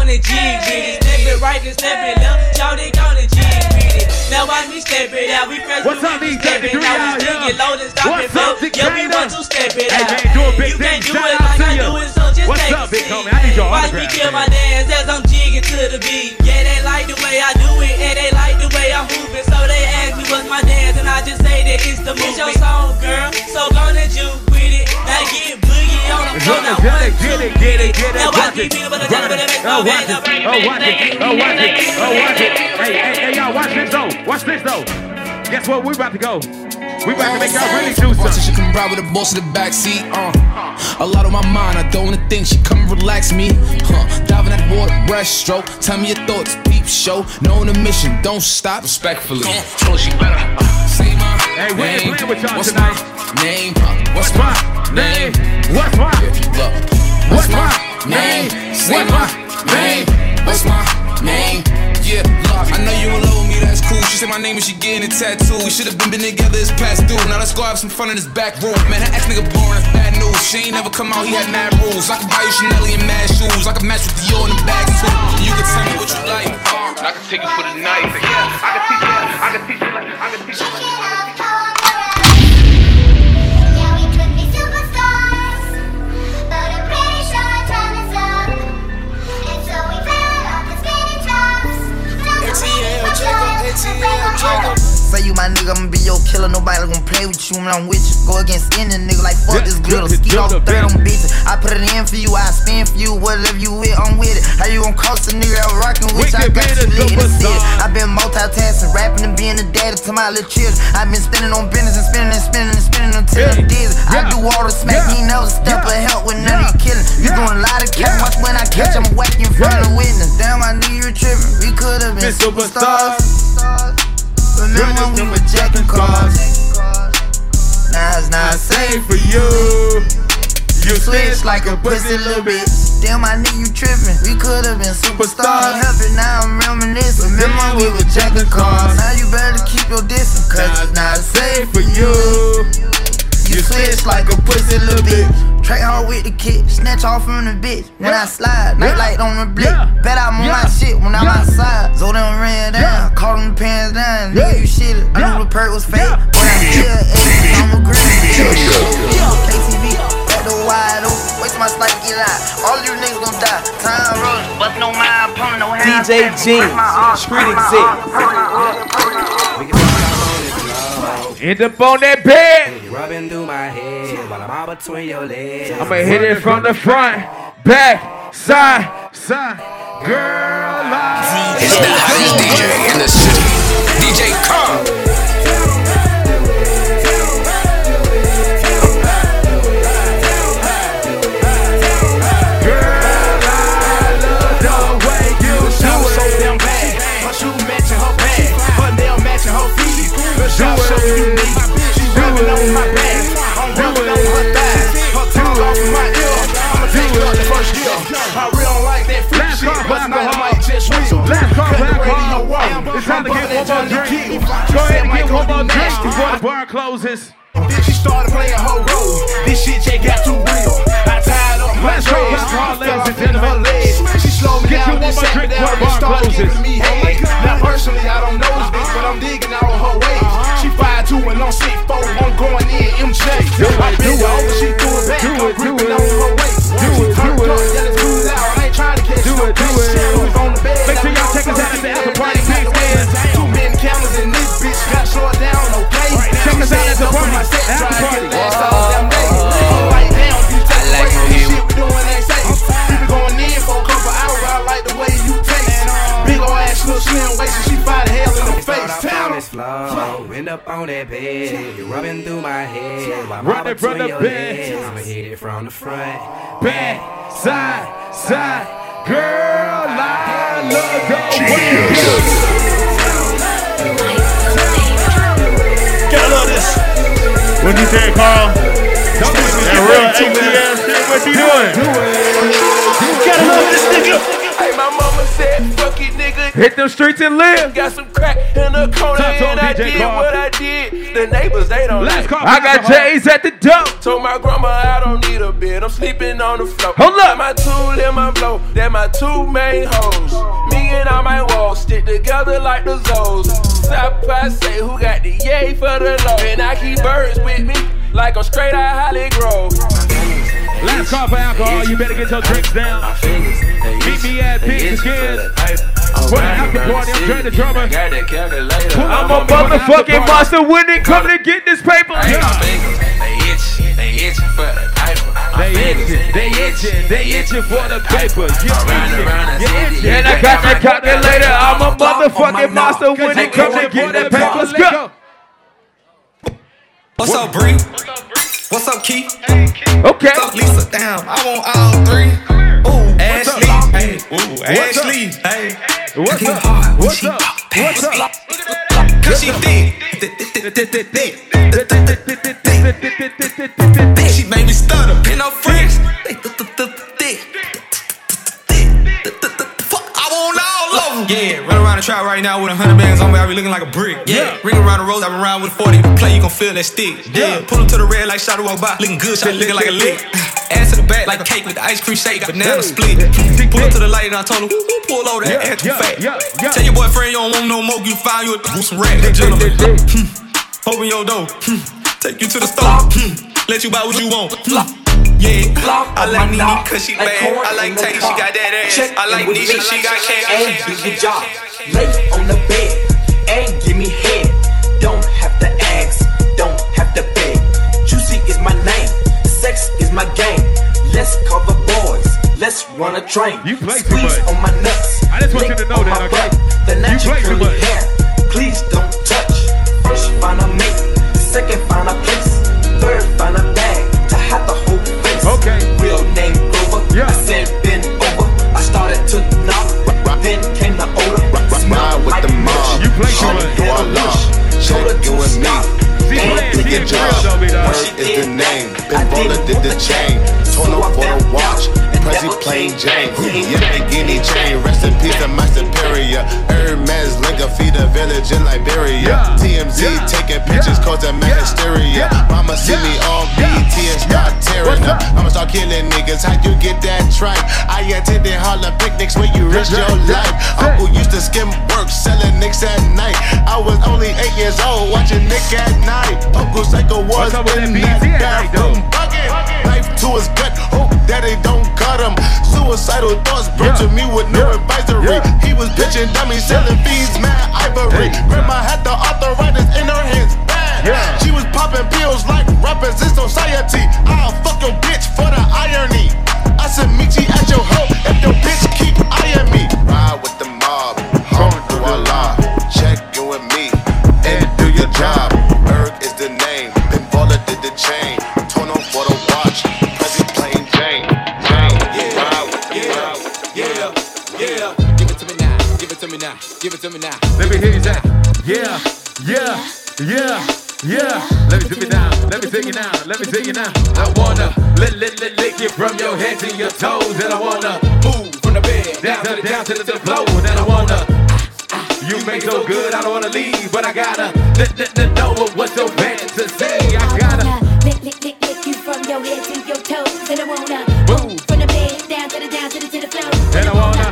on the G with it. Step it right and step it left. Y'all they on the G with it. Now watch me step it out. We press What's up, these step it out. We still get low and stop it, up, Bill. Yeah, we want to step it Hey, out. man, do a big you thing. can't do Shout it out like to I you. do it, so just What's take up, big homie? I need your Watch me kill my dance as I'm jigging to the beat. It's the movement. It's your song, girl, so gonna juke with it. Now get boogie on the floor. Now one, it, get it, get it, get it. Now Watch me it. feel but I Run but it it. makes Oh, no it. Oh, watch it. Oh, watch it. Oh, watch it. Hey, hey, hey, y'all, watch this though. Watch this though. Guess what? We about to go. We about to make y'all really do something. she come ride with the boss in the backseat. Uh, a lot on my mind. I don't wanna think she come relax me. Huh, diving at the water, breaststroke. Tell me your thoughts, peep show. Knowing the mission, don't stop. Respectfully, told she better. Uh, say my Hey, name. with y'all What's tonight. my name? Uh, what's my name? What's my Look, what's my name? Say my name. What's my name? Yeah, look, I know you in love with me, that's cool. She said my name and she getting a tattoo. We should have been, been together, it's past due. Now let's go have some fun in this back room. Man, that ex nigga boring, that's bad news. She ain't never come out, he had mad rules. I can buy you Chanel and mad shoes. I can match with Dior in the bag too. You can tell me what you like. And I can take you for the night. I can teach ATL Jacob, ATL Jacob. Say you my nigga, I'ma be your killer. Nobody gonna play with you when I'm with you. Go against any nigga like fuck this glitter. Ski off third on bitches. I put it in for you, I spin for you. Whatever you with, I'm with it. How you gon' cost a nigga out rockin' with you? I got you lit in the. I been multitasking, rapping and being a daddy to my little children. I been spending on business and spending and spending and spending until I'm dizzy. I do all the smack, you never step or help with none of you killing. You doing a lot of cap, watch when I catch, I'm whacking in front of the witness. Damn, I knew you were tripping. We could've been superstars. Remember when we were jacking cars? Now it's not safe for you. You switch like a pussy little bitch. Damn, I knew you tripping. We could've been superstars. Help it, now I'm reminiscing. Remember we were jacking cars. Now you better keep your distance, cause it's not safe for you. You switch like a pussy little bitch. Track hard with the kick, snatch off from the bitch. When I slide, night light on the blick. Bet I'm on my shit when I'm outside. So them ran down, caught them pants down. Nigga, you shit it. I knew the perk was fake, but I'm still ace. I'm a green. KTV, at the wide open. Waste my slice, get out. All you niggas gon' die. Time rolling, but no my opponent, no hands. DJ G, Street Exec. End up on that bed. Rubbing through my head while I'm all between your legs. I'ma hit it from the front, back, side, side. Girl, I It's the hottest DJ in the city. DJ Carl. It up the first year. I really don't like that freak shit, but tonight I might just whistle. Last call Cut for the radio off. It's time to get one more drink. Go ahead and get one more drink before the bar closes. Then she started playing her role. This shit just got too real. I tied up my Let's go, dreads. let's go, I ladies fell and gentlemen. her legs. She slowed me Get you down, one then more sat me drink before the bar closes. giving me head. Now personally, I don't know this but I'm digging out of her ways. She 5'2 and on 6'4, I'm going in MJ. I been do over, she threw it back, I'm gripping it. on her waist. Do She it, turned do up, it. yeah, let's do out. I ain't trying to catch Do no it, do bitch. it. On the bed, Make sure y'all we check us on out at the the after party now we big on the man. Too many cameras in this bitch, got short down, okay? Check us out at the Up party, my set, after try party. all damn day. I'm like, damn, you take I away how this shit we doing ain't safe. We been going in for a couple hours, I like the way you taste. Um, big ol' ass, little slim waist, and she fight hell in the face. Start Tell on her. this floor, end up on that bed. You rubbing through my head while I'm all Running from between the your bed. legs. I'ma hit it from the front. Back, side, side. Girl, I love the way you Gotta love this. What you say, Carl? That real ATL shit, what you doing? Gotta love this nigga. Hey, my mama said, fuck it, nigga. Hit them streets and live. Got some crack in the corner, Talk to him, and I DJ did Carl. what I did. The neighbors, they don't Last like call it. I got alcohol. J's at the dump. Told my grandma I don't need a bed. I'm sleeping on the floor. Hold up. Got my tool in my blow. That my two main hoes. Me and all my walls stick together like the Zoes. Stop, I say who got the yay for the low. And I keep birds with me like I'm straight out Holly Grove. Last call for alcohol. You better get your drinks down. Meet me at Big Skins. For the after party, I'm Dre the drummer. I'm a motherfucking monster when it come to get this paper. They itch, they itch for the paper. They itching, they itching, they itching for the paper. You Around and around the itching, city. And I got that calculator. I'm a motherfucking monster when it come to get that paper. Let's go. What's up, Bree? What's up, Keith? Okay. What's up, Lisa? Damn, I want all three. Ooh, Ashley. Hey, ooh, What's up? Ashley. Hey. What's up? hard when What's she up? What's up? Cause she thick. She made me stutter. Pin her friends. Fuck, I want all of them. Yeah, the trap right now with a hundred bands on me. I be looking like a brick. Yeah, ring around the road. I been around with 40. Play, you gon' feel that stick. Yeah, pull him to the red like Shadow walk by. Looking good, shot looking like a lick. Ass to the back like a cake with the ice cream shake. Banana split. Pull up to the light and I told him, woo, woo, pull over that ass too fat. Tell your boyfriend you don't want no more. You find you a some rat. That gentleman. Hmm. Open your door. Hmm. Take you to the store. Hmm. Let you buy what you want. Hmm. Yeah. I like Nini cause she bad. I like Tay, she got that ass. Check I like Nisha, she got cash. And do your job. Lay on the bed and give me head. Don't have to ask, don't have to beg. Juicy is my name, sex is my game. Let's call the boys. Let's run a train. You play Squeeze on my nuts. I just want you to know that, okay? The you play. Hair. Please don't touch. First find a mate, second find a place. Playing, she Good job. drill though, me dog. Bird is the name. Ben Baller did the chain. Torn up for the watch. Prezi plain Jane. Yeah, Guinea chain. Rest in peace to my superior. Hermes Linga feed a village in Liberia. TMZ taking pictures causing mad hysteria. Mama see me on BET and start tearing up. I'ma start killing niggas. How you get that tripe? I attended Harlem picnics where you risk your life. Uncle used to skim work selling nicks at night. I was only eight years old watching Nick at Nite. Uncle Psycho was in that bathroom bucket. Knife to his gut. Hope that they don't cut Suicidal thoughts brought to me with no advisory. He was pitching dummies, selling fiends, mad ivory. Grandma had the arthritis in her hands. Bad. She was popping pills like rappers in society. I'll fuck your bitch for the irony. I said meet you at your hoe let me take you now. I wanna lick, lick, lick, lick it from your head to your toes, and I wanna move from the bed down to the down to the, the floor, and I wanna. You make so good, I don't wanna leave, but I gotta let, let, let know what's your fantasy. I gotta Lick, lick, lick, lick you from your head to your toes. And I wanna move from the bed down to the down to the to the floor. and I wanna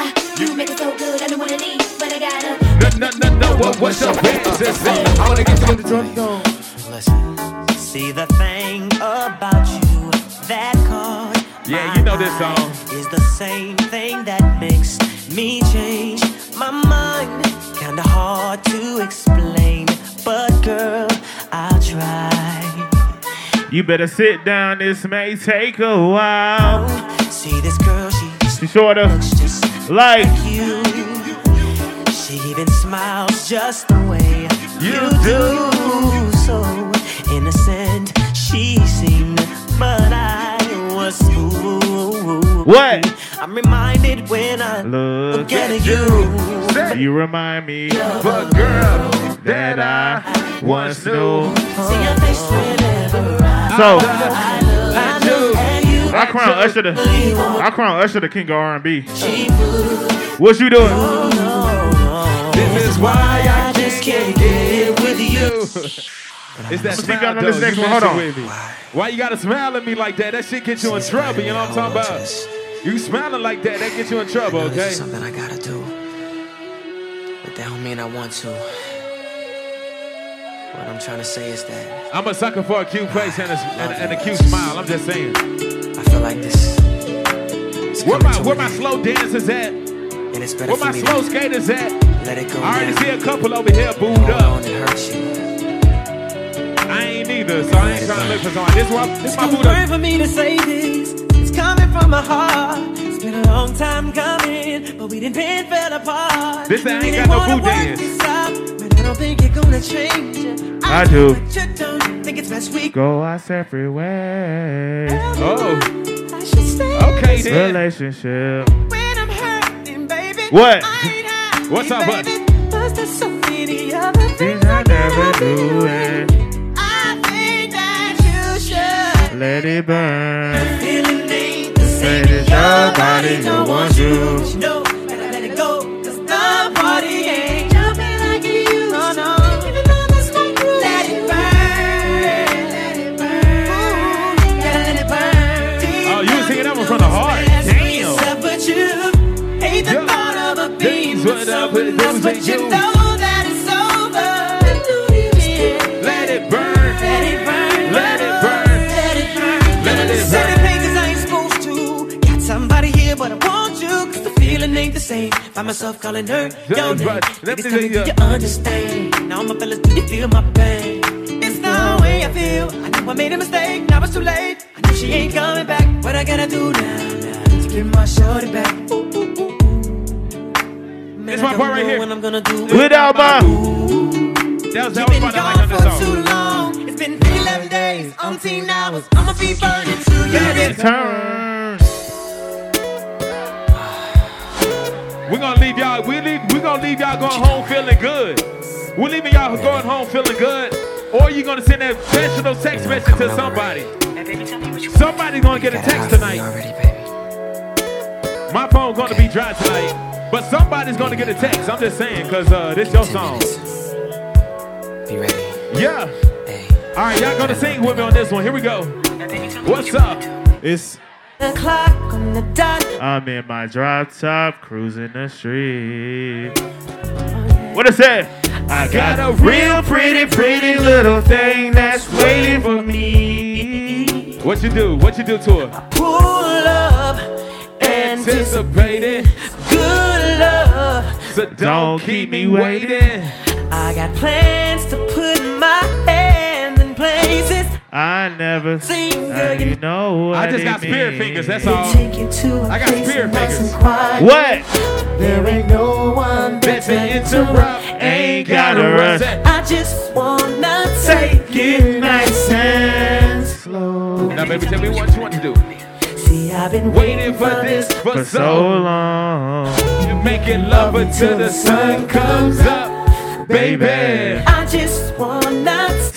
Ah, you make it so good, I don't wanna leave, but I gotta. no, no, no, no, what, what's your fantasy? I wanna get to the drum Listen, You better sit down, this may take a while. See this girl, she She sorta like you. She even smiles just the way you, do. So innocent she seemed, but I was fooled. What? I'm reminded when I look at at you. you. You remind me of a girl that I once knew. See your face whenever So I look at you. I crown Usher the I crown Usher the king of R&B. What you doing? This is why I just can't get with you. (laughs) It's that I'ma smile, on this next one. Hold on. with. Why you gotta smile at me like that? That shit get you in trouble. You know what I'm talking about? You smiling like that, that gets you in trouble. This Okay? is something I gotta do. But that don't mean I want to. What I'm trying to say is that I'm a sucker for a cute face and a, and, and a cute smile. I'm just saying. I feel like this. Where my where my slow dancers at? And it's better Where my slow skaters at? let it go. I already now. see a couple over here booed Hold up. on, it hurts you. I ain't either, so I ain't trying to look for someone. This one, this my booed up. for me to say this. It's coming from my heart. It's been a long time coming, but we didn't been fell apart. This ain't Really got no wanna boo work dance. but I don't think you're gonna change it. I do. But you don't think it's best we Go our separate ways. Oh, I should say okay this then. Relationship. when I'm hurting, baby. What? I ain't happy, What's up, bud? baby. There's so many other things Things I never do it. I think that you should. Let it burn. Feeling Say same. that your body don't want you. You know, better let it go. Cause the party ain't jumping like it used. No, no. Even though that's not true. Let it burn. Let it burn. Ooh, gotta let it burn. Oh, you was singing that one from the heart. Damn. Except but you hate the thought of a being with someone but you know same. Find myself calling her your name. but let Niggas me tell me, do you- understand? Now my fellas, do you feel my pain? It's the way I feel. I knew I made a mistake. Now it's too late. I know she ain't coming back. What I gotta do now? now? Get my shorty back. It's my part right here. What I'm gonna do Without my. That was that was part I gone like on for this too song. long. It's been 11 days, umpteen hours. I'ma be burning to you. this We're gonna leave y'all. We leave. We're gonna leave y'all going home feeling good. We're leaving y'all going home feeling good, or you're gonna send a personal text message to somebody. Somebody's gonna get a text tonight. My phone's gonna be dry tonight, but somebody's gonna get a text. I'm just saying, cause uh, this your song. Be ready. Yeah. All right, y'all gonna sing with me on this one. Here we go. What's up? It's On the dot. I'm in my drop top, cruising the street. Oh, what is it? I got a real pretty, pretty little thing that's waiting for me. What you do? What you do to her? I Pull up, Anticipating good love. So don't keep me waiting. I got plans to put I never seen uh, you know what I just got spirit means. fingers. That's all. Take you to a I got spirit nice fingers. quiet. What? There ain't no one better to interrupt. Ain't gotta rush. I just wanna take it nice and slow. Now, baby, tell me what you want to do. See, I've been Waiting for this for For so so long. You're making love until the sun comes up, baby. I just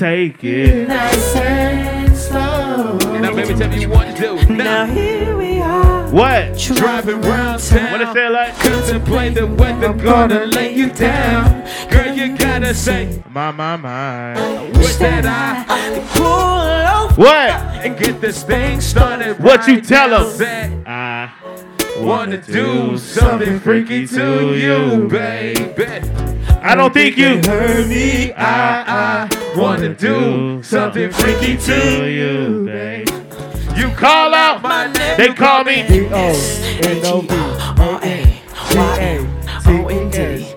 wanna Take it. nice and slow. Now, baby, tell me what to do. Now here we are. What? Driving round town. What it say like? Contemplate the weather gonna lay you down. Girl, you gotta say, My, my, my. wish that I could Pull off. What? and get this thing started. What you tell now. 'em? Say, I Wanna do something freaky to you, baby. I don't think you heard me. Ah, ah. I, I wanna do something freaky to you, babe. You call out my name. They call me.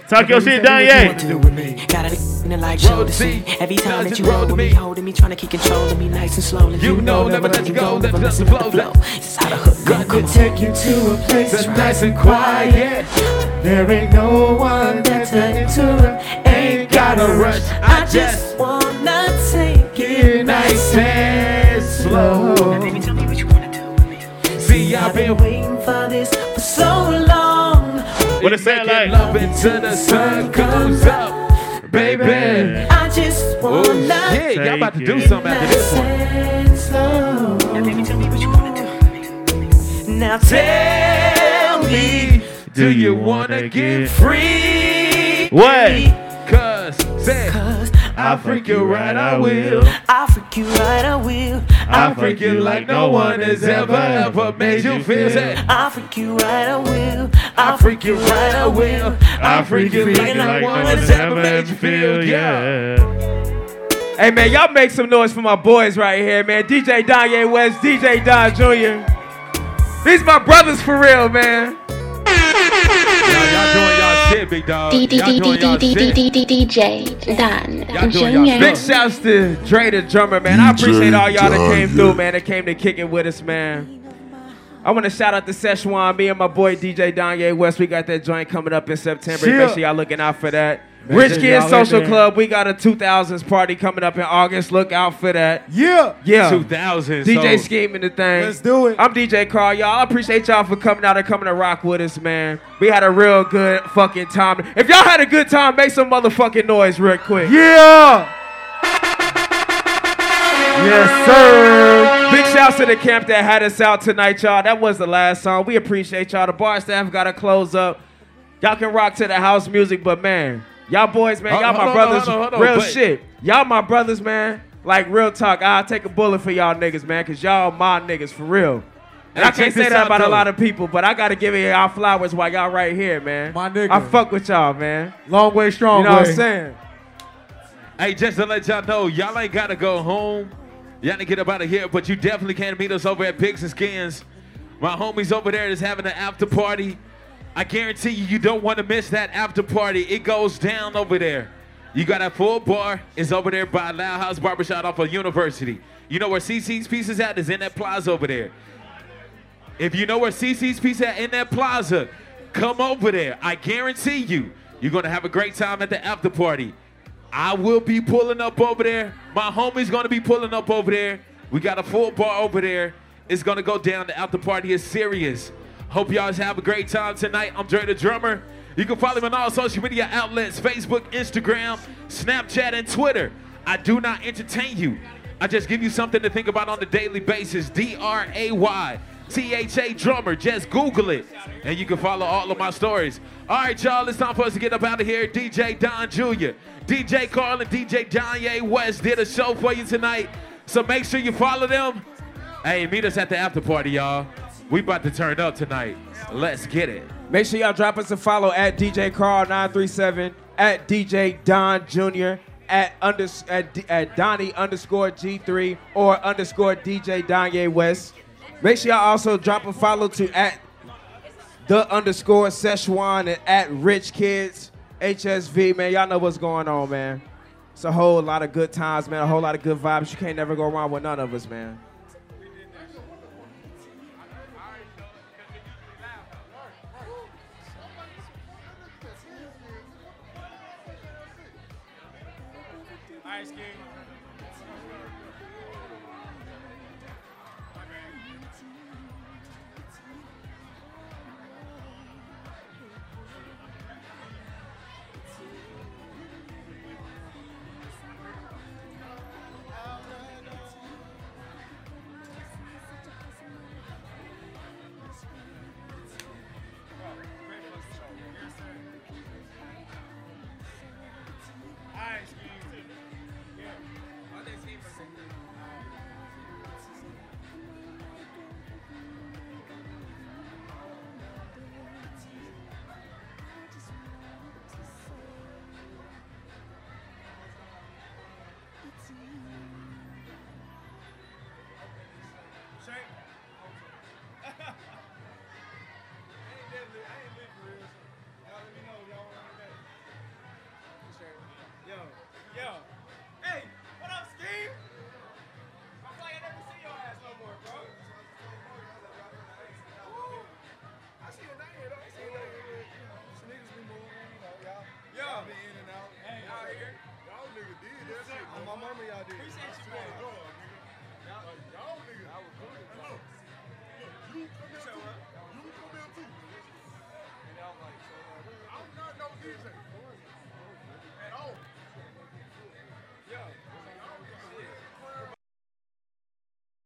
Talk your shit, Danye. Got it like shoulder seat. Every time that you roll with me, holding me, trying to keep control of me, nice and slowly. You know, never let you go, never let you the flow. flow. It's how the hook go. Come on. take you to a place that's nice and quiet. There ain't no one that's to interrupt. Ain't gotta rush. I just wanna take nice and slow. baby tell me what you wanna do See, I've been waiting for this for so long. What it say making like? love until the sun comes up, baby. I just wanna yeah, y'all about to do Take something after this one. and slow. Now Tell me, do you wanna get free? What? Cause, say, I'll freak you right, I will. I'll freak you right, I will. I'll freak you like no one has ever, ever made you feel. Say, I'll freak you right, I will. I'll freak you right, I will. I freak you like no one has ever made you feel, yeah. Hey man, y'all make some noise for my boys right here, man. DJ Danye West, DJ Don Jr. These my brothers for real, man. Y'all, y'all doing y'all shit, big dog. D D Y'all D doing D y'all D D shit. D D D DJ Don Y'all doing y'all Junior. Big shouts to Dre the drummer, man. I appreciate all y'all that came through, man. That came to kick it with us, man. I want to shout out to Szechuan, me and my boy DJ Danye West. We got that joint coming up in September. Chill. Make sure y'all looking out for that. Make Rich sure Kids Social. Club, we got a 2000s party coming up in August. Look out for that. Yeah. Yeah. 2000. DJ so- scheming the thing. Let's do it. I'm DJ Carl, y'all. I appreciate y'all for coming out and coming to rock with us, man. We had a real good fucking time. If y'all had a good time, make some motherfucking noise real quick. Yeah. Yes, sir. Big shouts to the camp that had us out tonight, y'all. That was the last song. We appreciate y'all. The bar staff got to close up. Y'all can rock to the house music, but man, y'all boys, man, y'all my hold on, brothers. hold on, hold on, real but- shit. Y'all my brothers, man. Like real talk. I'll take a bullet for y'all niggas, man, cause y'all my niggas for real. And Hey, I can't say that out, about a lot of people, but I gotta give y'all flowers while y'all right here, man. My nigga. I fuck with y'all, man. Long way, strong You know way. what I'm saying? Hey, just to let y'all know, y'all ain't gotta go home. Y'all ain't get up out of here, but you definitely can't meet us over at Pigs and Skins. My homies over there is having an after party. I guarantee you, you don't want to miss that after party. It goes down over there. You got a full bar. It's over there by Loud House Barbershop off of University. You know where CC's piece is at? Is in that plaza over there. If you know where CC's Pizza at in that plaza, come over there. I guarantee you, you're gonna have a great time at the after party. I will be pulling up over there. My homie's gonna be pulling up over there. We got a full bar over there. It's gonna go down. The after party is serious. Hope y'all have a great time tonight. I'm Dray the Drummer. You can follow me on all social media outlets Facebook, Instagram, Snapchat, and Twitter. I do not entertain you. I just give you something to think about on a daily basis. D R A Y T H A Drummer. Just Google it. And you can follow all of my stories. All right, y'all, it's time for us to get up out of here. DJ Don Jr., DJ Carl, and DJ Kanye West did a show for you tonight. So make sure you follow them. Hey, meet us at the after party, y'all. We about to turn up tonight. Let's get it. Make sure y'all drop us a follow at DJ Carl937, at DJ Don Jr., at, under, at, at Donnie underscore G3, or underscore DJ Donye West. Make sure y'all also drop a follow to at the underscore Szechuan and at Rich Kids HSV. Man, y'all know what's going on, man. It's a whole lot of good times, man. A whole lot of good vibes. You can't never go wrong with none of us, man.